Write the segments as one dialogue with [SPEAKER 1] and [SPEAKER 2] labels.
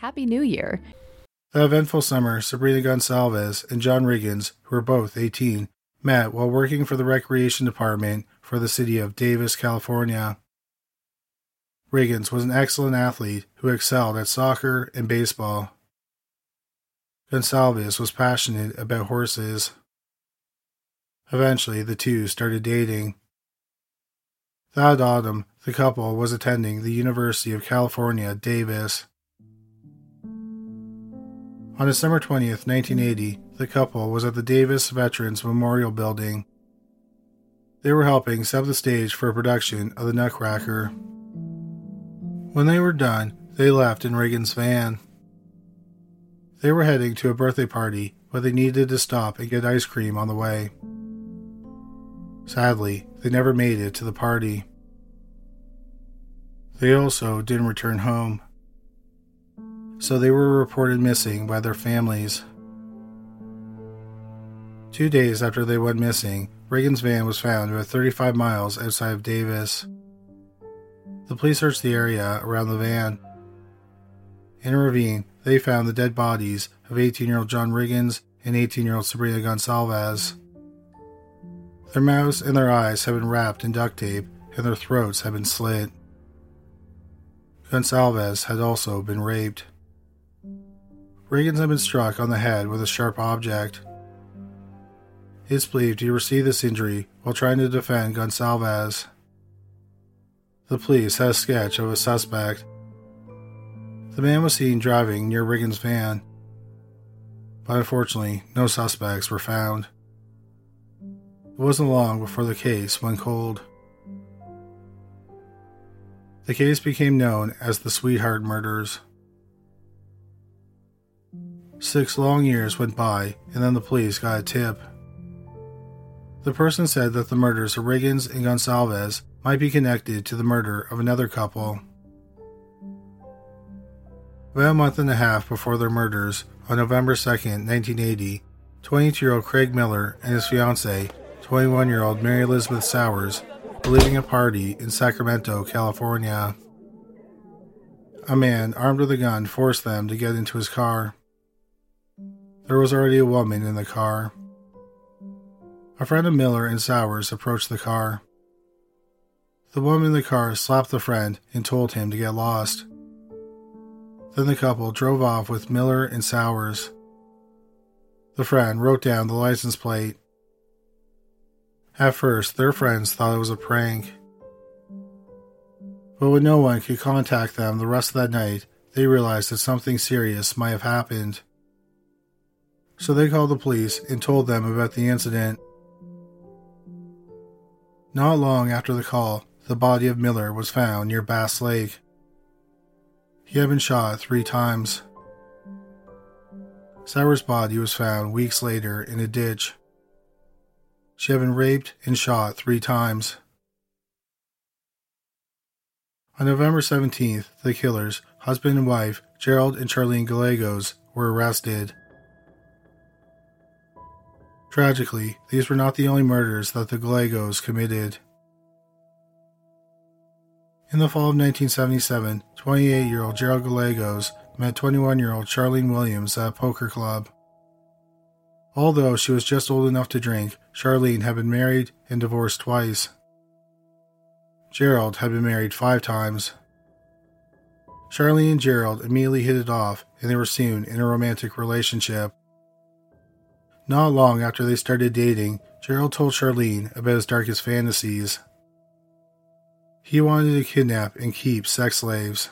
[SPEAKER 1] Happy New Year.
[SPEAKER 2] The eventful summer, Sabrina Gonsalves and John Riggins, who were both 18, met while working for the Recreation Department for the city of Davis, California. Riggins was an excellent athlete who excelled at soccer and baseball. Gonsalves was passionate about horses. Eventually, the two started dating. That autumn, the couple was attending the University of California, Davis. On December 20th, 1980, the couple was at the Davis Veterans Memorial Building. They were helping set the stage for a production of The Nutcracker. When they were done, they left in Riggins' van. They were heading to a birthday party, but they needed to stop and get ice cream on the way. Sadly, they never made it to the party. They also didn't return home so they were reported missing by their families. Two days after they went missing, Riggins' van was found about 35 miles outside of Davis. The police searched the area around the van. In a ravine, they found the dead bodies of 18 year old John Riggins and 18 year old Sabrina Gonsalves. Their mouths and their eyes had been wrapped in duct tape, and their throats had been slit. Gonsalves had also been raped. Riggins had been struck on the head with a sharp object. It's believed he received this injury while trying to defend Gonsalves. The police had a sketch of a suspect. The man was seen driving near Riggins' van, but unfortunately, no suspects were found. It wasn't long before the case went cold. The case became known as the Sweetheart Murders. Six long years went by, and then the police got a tip. The person said that the murders of Riggins and Gonsalves might be connected to the murder of another couple. About a month and a half before their murders, on November 2, 1980, 22 year old Craig Miller and his fiancee, 21 year old Mary Elizabeth Sowers, were leaving a party in Sacramento, California. A man armed with a gun forced them to get into his car. There was already a woman in the car. A friend of Miller and Sowers approached the car. The woman in the car slapped the friend and told him to get lost. Then the couple drove off with Miller and Sowers. The friend wrote down the license plate. At first, their friends thought it was a prank. But when no one could contact them the rest of that night, they realized that something serious might have happened so they called the police and told them about the incident. Not long after the call, the body of Miller was found near Bass Lake. He had been shot three times. Sarah's body was found weeks later in a ditch. She had been raped and shot three times. On November 17th, the killers, husband and wife, Gerald and Charlene Gallegos, were arrested. Tragically, these were not the only murders that the Gallegos committed. In the fall of 1977, 28 year old Gerald Gallegos met 21 year old Charlene Williams at a poker club. Although she was just old enough to drink, Charlene had been married and divorced twice. Gerald had been married five times. Charlene and Gerald immediately hit it off, and they were soon in a romantic relationship. Not long after they started dating, Gerald told Charlene about his darkest fantasies. He wanted to kidnap and keep sex slaves.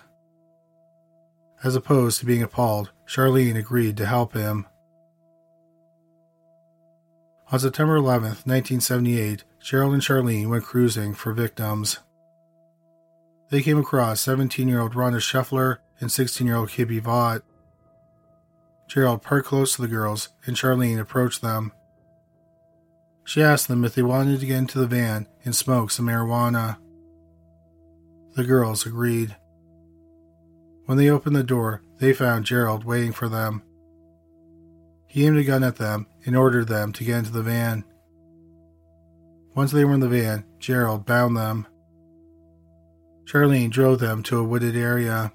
[SPEAKER 2] As opposed to being appalled, Charlene agreed to help him. On September 11, 1978, Gerald and Charlene went cruising for victims. They came across 17 year old Rhonda Scheffler and 16 year old Kippy Vaught. Gerald parked close to the girls, and Charlene approached them. She asked them if they wanted to get into the van and smoke some marijuana. The girls agreed. When they opened the door, they found Gerald waiting for them. He aimed a gun at them and ordered them to get into the van. Once they were in the van, Gerald bound them. Charlene drove them to a wooded area.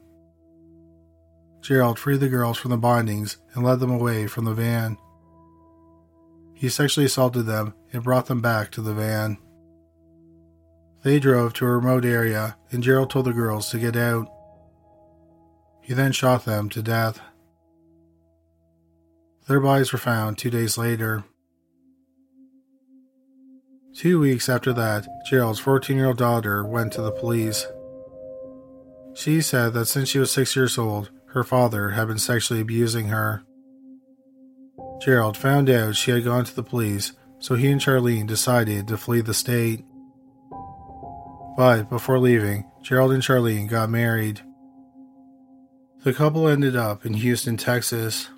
[SPEAKER 2] Gerald freed the girls from the bindings and led them away from the van. He sexually assaulted them and brought them back to the van. They drove to a remote area and Gerald told the girls to get out. He then shot them to death. Their bodies were found two days later. Two weeks after that, Gerald's 14 year old daughter went to the police. She said that since she was six years old, her father had been sexually abusing her. Gerald found out she had gone to the police, so he and Charlene decided to flee the state. But before leaving, Gerald and Charlene got married. The couple ended up in Houston, Texas.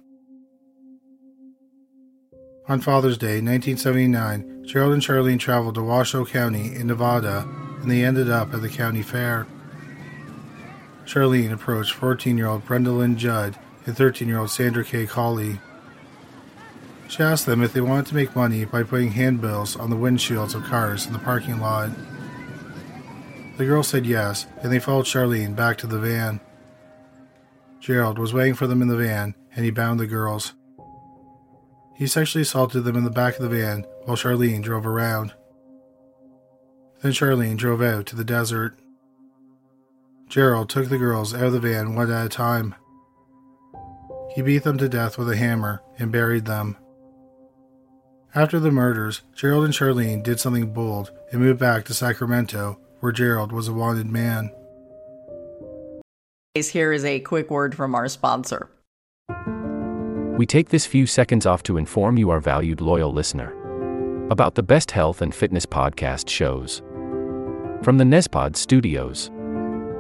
[SPEAKER 2] On Father's Day 1979, Gerald and Charlene traveled to Washoe County in Nevada and they ended up at the county fair. Charlene approached 14 year old Brenda Lynn Judd and 13 year old Sandra K. Colley. She asked them if they wanted to make money by putting handbills on the windshields of cars in the parking lot. The girls said yes, and they followed Charlene back to the van. Gerald was waiting for them in the van, and he bound the girls. He sexually assaulted them in the back of the van while Charlene drove around. Then Charlene drove out to the desert. Gerald took the girls out of the van one at a time. He beat them to death with a hammer and buried them. After the murders, Gerald and Charlene did something bold and moved back to Sacramento, where Gerald was a wanted man.
[SPEAKER 3] Here is a quick word from our sponsor.
[SPEAKER 4] We take this few seconds off to inform you, our valued loyal listener, about the best health and fitness podcast shows from the Nezpod studios.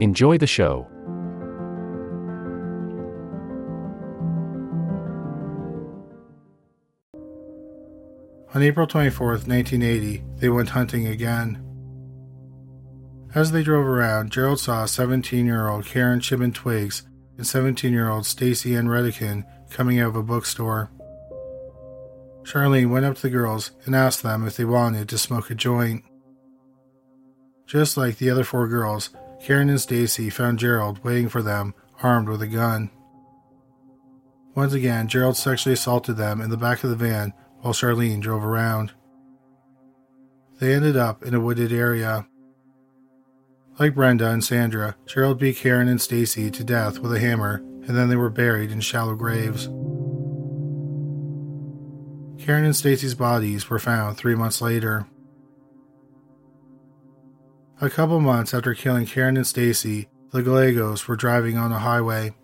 [SPEAKER 4] Enjoy the show.
[SPEAKER 2] On April 24, 1980, they went hunting again. As they drove around, Gerald saw 17 year old Karen Chipman Twiggs and 17 year old Stacy Ann Redican coming out of a bookstore. Charlene went up to the girls and asked them if they wanted to smoke a joint. Just like the other four girls, Karen and Stacy found Gerald waiting for them, armed with a gun. Once again, Gerald sexually assaulted them in the back of the van while Charlene drove around. They ended up in a wooded area. Like Brenda and Sandra, Gerald beat Karen and Stacy to death with a hammer, and then they were buried in shallow graves. Karen and Stacy's bodies were found three months later. A couple months after killing Karen and Stacy, the Gallegos were driving on a highway.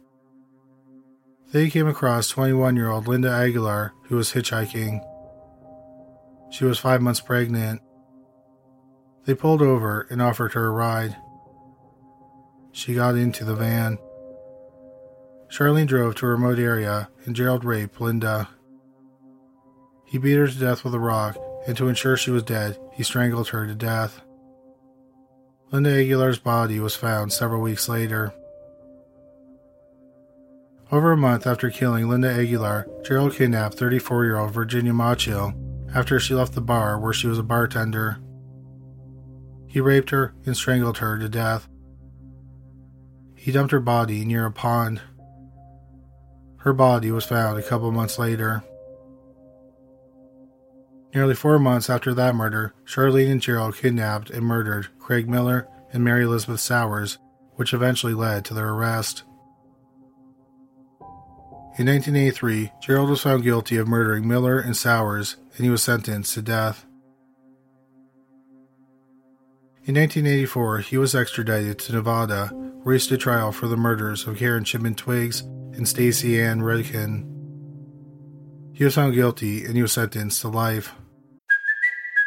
[SPEAKER 2] They came across 21 year old Linda Aguilar, who was hitchhiking. She was five months pregnant. They pulled over and offered her a ride. She got into the van. Charlene drove to a remote area and Gerald raped Linda. He beat her to death with a rock, and to ensure she was dead, he strangled her to death. Linda Aguilar's body was found several weeks later. Over a month after killing Linda Aguilar, Gerald kidnapped 34 year old Virginia Mochel after she left the bar where she was a bartender. He raped her and strangled her to death. He dumped her body near a pond. Her body was found a couple months later. Nearly four months after that murder, Charlene and Gerald kidnapped and murdered Craig Miller and Mary Elizabeth Sowers, which eventually led to their arrest. In 1983, Gerald was found guilty of murdering Miller and Sowers, and he was sentenced to death. In 1984, he was extradited to Nevada, where he stood trial for the murders of Karen Chipman Twiggs and Stacy Ann Redican. He was found guilty and he was sentenced to life.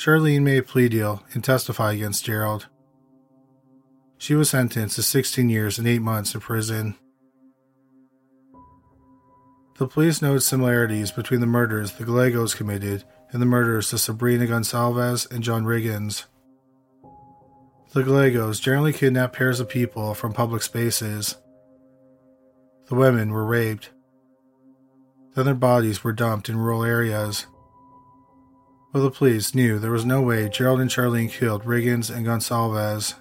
[SPEAKER 2] Charlene made a plea deal and testified against Gerald. She was sentenced to 16 years and 8 months in prison. The police noted similarities between the murders the Gallegos committed and the murders of Sabrina Gonsalves and John Riggins. The Gallegos generally kidnapped pairs of people from public spaces. The women were raped. Then their bodies were dumped in rural areas. But the police knew there was no way Gerald and Charlene killed Riggins and Gonsalves.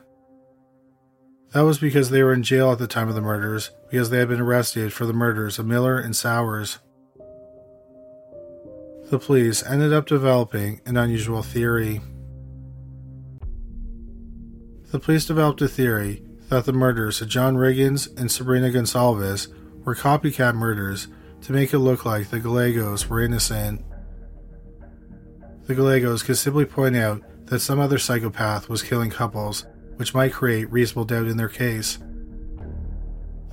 [SPEAKER 2] That was because they were in jail at the time of the murders, because they had been arrested for the murders of Miller and Sowers. The police ended up developing an unusual theory. The police developed a theory that the murders of John Riggins and Sabrina Gonsalves were copycat murders to make it look like the Gallegos were innocent. The Gallegos could simply point out that some other psychopath was killing couples, which might create reasonable doubt in their case.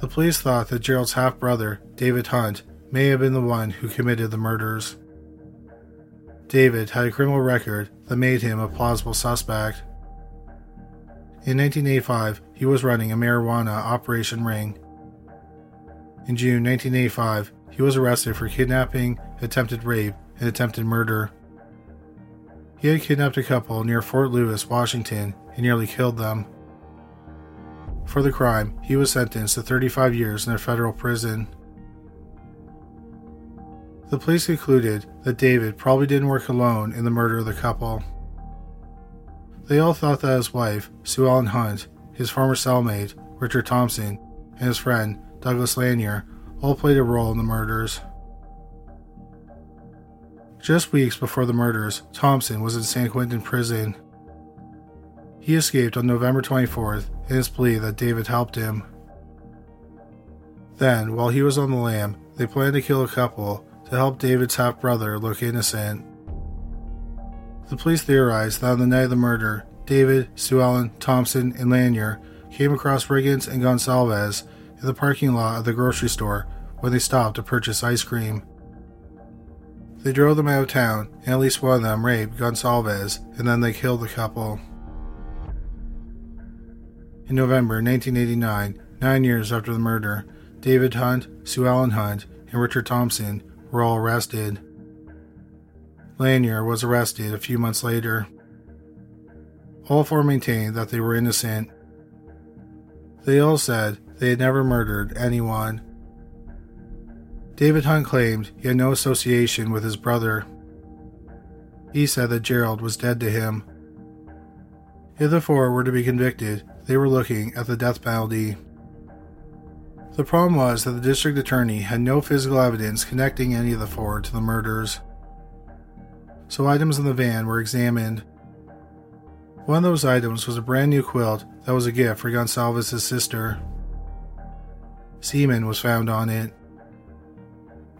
[SPEAKER 2] The police thought that Gerald's half brother, David Hunt, may have been the one who committed the murders. David had a criminal record that made him a plausible suspect. In 1985, he was running a marijuana operation ring. In June 1985, he was arrested for kidnapping, attempted rape, and attempted murder. He had kidnapped a couple near Fort Lewis, Washington, and nearly killed them. For the crime, he was sentenced to 35 years in a federal prison. The police concluded that David probably didn't work alone in the murder of the couple. They all thought that his wife, Sue Ellen Hunt, his former cellmate, Richard Thompson, and his friend, Douglas Lanier, all played a role in the murders. Just weeks before the murders, Thompson was in San Quentin prison. He escaped on November 24th in his plea that David helped him. Then, while he was on the lam, they planned to kill a couple to help David's half brother look innocent. The police theorized that on the night of the murder, David, Sue Ellen, Thompson, and Lanier came across Riggins and Gonsalves in the parking lot of the grocery store when they stopped to purchase ice cream. They drove them out of town, and at least one of them raped Gonsalves, and then they killed the couple. In November 1989, nine years after the murder, David Hunt, Sue Ellen Hunt, and Richard Thompson were all arrested. Lanier was arrested a few months later. All four maintained that they were innocent. They all said they had never murdered anyone David Hunt claimed he had no association with his brother. He said that Gerald was dead to him. If the four were to be convicted, they were looking at the death penalty. The problem was that the district attorney had no physical evidence connecting any of the four to the murders. so items in the van were examined. One of those items was a brand new quilt that was a gift for Gonsalves' sister. Semen was found on it.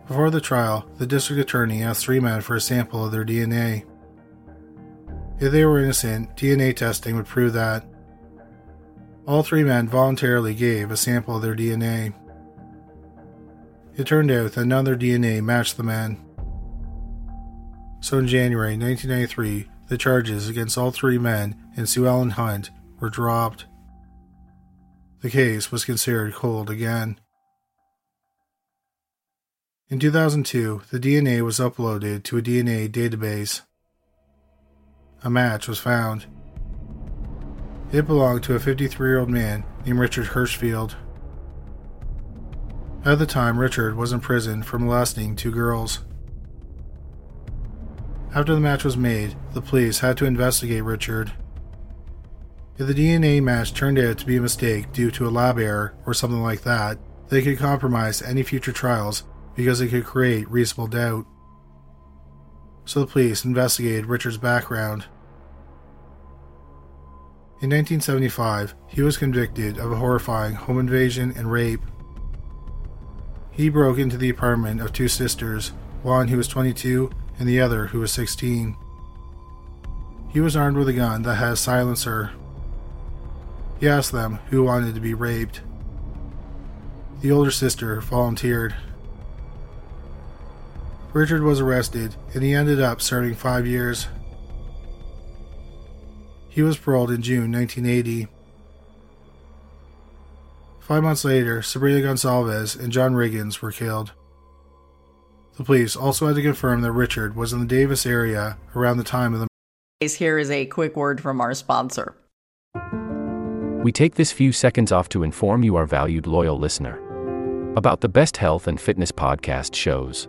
[SPEAKER 2] Before the trial, the district attorney asked three men for a sample of their DNA. If they were innocent, DNA testing would prove that. All three men voluntarily gave a sample of their DNA. It turned out that none of their DNA matched the men. So in January 1993, the charges against all three men and Sue Ellen Hunt were dropped. The case was considered cold again. In 2002, the DNA was uploaded to a DNA database. A match was found. It belonged to a 53 year old man named Richard Hirschfield. At the time, Richard was in prison for molesting two girls. After the match was made, the police had to investigate Richard. If the DNA match turned out to be a mistake due to a lab error or something like that, they could compromise any future trials because it could create reasonable doubt. So the police investigated Richard's background. In 1975, he was convicted of a horrifying home invasion and rape. He broke into the apartment of two sisters, one who was 22 and the other who was 16. He was armed with a gun that had a silencer. He asked them who wanted to be raped. The older sister volunteered. Richard was arrested and he ended up serving five years. He was paroled in June 1980. Five months later, Sabrina Gonsalves and John Riggins were killed. The police also had to confirm that Richard was in the Davis area around the time of the
[SPEAKER 3] Here is a quick word from our sponsor.
[SPEAKER 4] We take this few seconds off to inform you, our valued loyal listener, about the best health and fitness podcast shows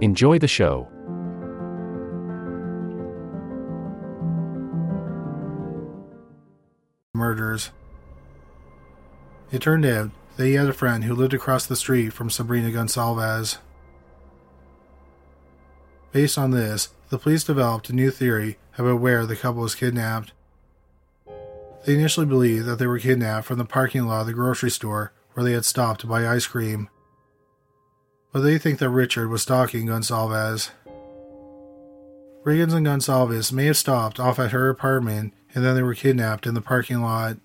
[SPEAKER 4] Enjoy the show.
[SPEAKER 2] murders. It turned out that he had a friend who lived across the street from Sabrina Gonsalves. Based on this, the police developed a new theory about where the couple was kidnapped. They initially believed that they were kidnapped from the parking lot of the grocery store where they had stopped to buy ice cream. But they think that Richard was stalking Gonsalves. Riggins and Gonsalves may have stopped off at her apartment and then they were kidnapped in the parking lot.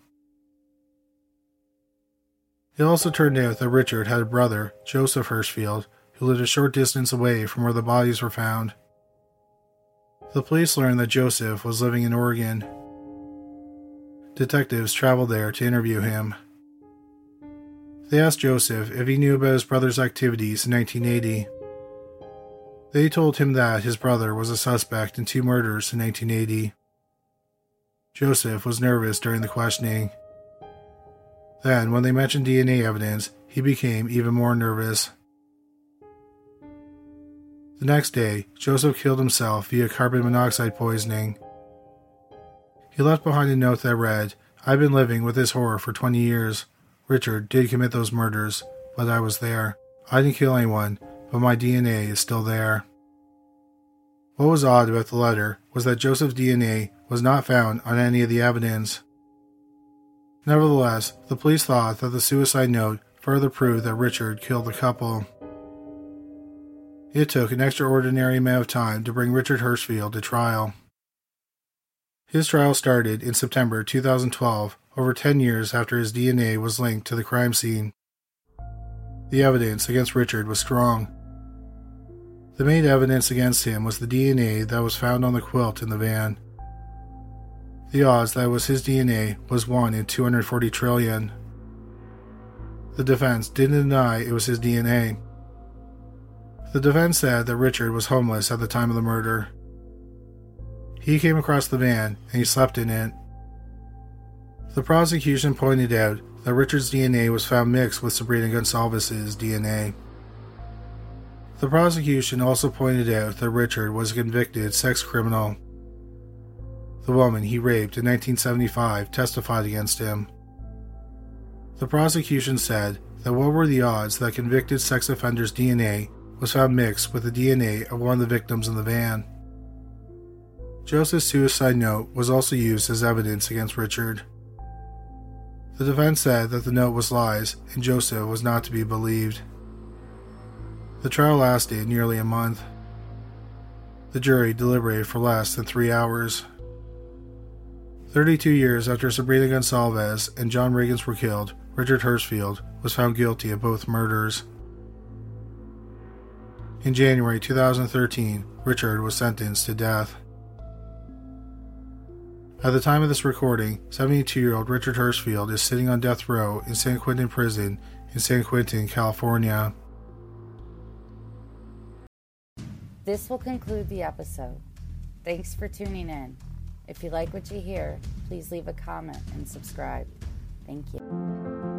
[SPEAKER 2] It also turned out that Richard had a brother, Joseph Hirschfield, who lived a short distance away from where the bodies were found. The police learned that Joseph was living in Oregon. Detectives traveled there to interview him. They asked Joseph if he knew about his brother's activities in 1980. They told him that his brother was a suspect in two murders in 1980. Joseph was nervous during the questioning. Then, when they mentioned DNA evidence, he became even more nervous. The next day, Joseph killed himself via carbon monoxide poisoning. He left behind a note that read, I've been living with this horror for 20 years. Richard did commit those murders, but I was there. I didn't kill anyone, but my DNA is still there. What was odd about the letter was that Joseph's DNA was not found on any of the evidence. Nevertheless, the police thought that the suicide note further proved that Richard killed the couple. It took an extraordinary amount of time to bring Richard Hirschfield to trial. His trial started in September 2012, over 10 years after his DNA was linked to the crime scene. The evidence against Richard was strong. The main evidence against him was the DNA that was found on the quilt in the van. The odds that it was his DNA was 1 in 240 trillion. The defense didn't deny it was his DNA. The defense said that Richard was homeless at the time of the murder. He came across the van and he slept in it. The prosecution pointed out that Richard's DNA was found mixed with Sabrina Gonsalves' DNA. The prosecution also pointed out that Richard was a convicted sex criminal. The woman he raped in 1975 testified against him. The prosecution said that what were the odds that convicted sex offender's DNA was found mixed with the DNA of one of the victims in the van? Joseph's suicide note was also used as evidence against Richard. The defense said that the note was lies and Joseph was not to be believed. The trial lasted nearly a month. The jury deliberated for less than three hours. 32 years after Sabrina Gonsalves and John Riggins were killed, Richard Hirschfield was found guilty of both murders. In January 2013, Richard was sentenced to death. At the time of this recording, 72 year old Richard Hirschfield is sitting on death row in San Quentin Prison in San Quentin, California.
[SPEAKER 5] This will conclude the episode. Thanks for tuning in. If you like what you hear, please leave a comment and subscribe. Thank you.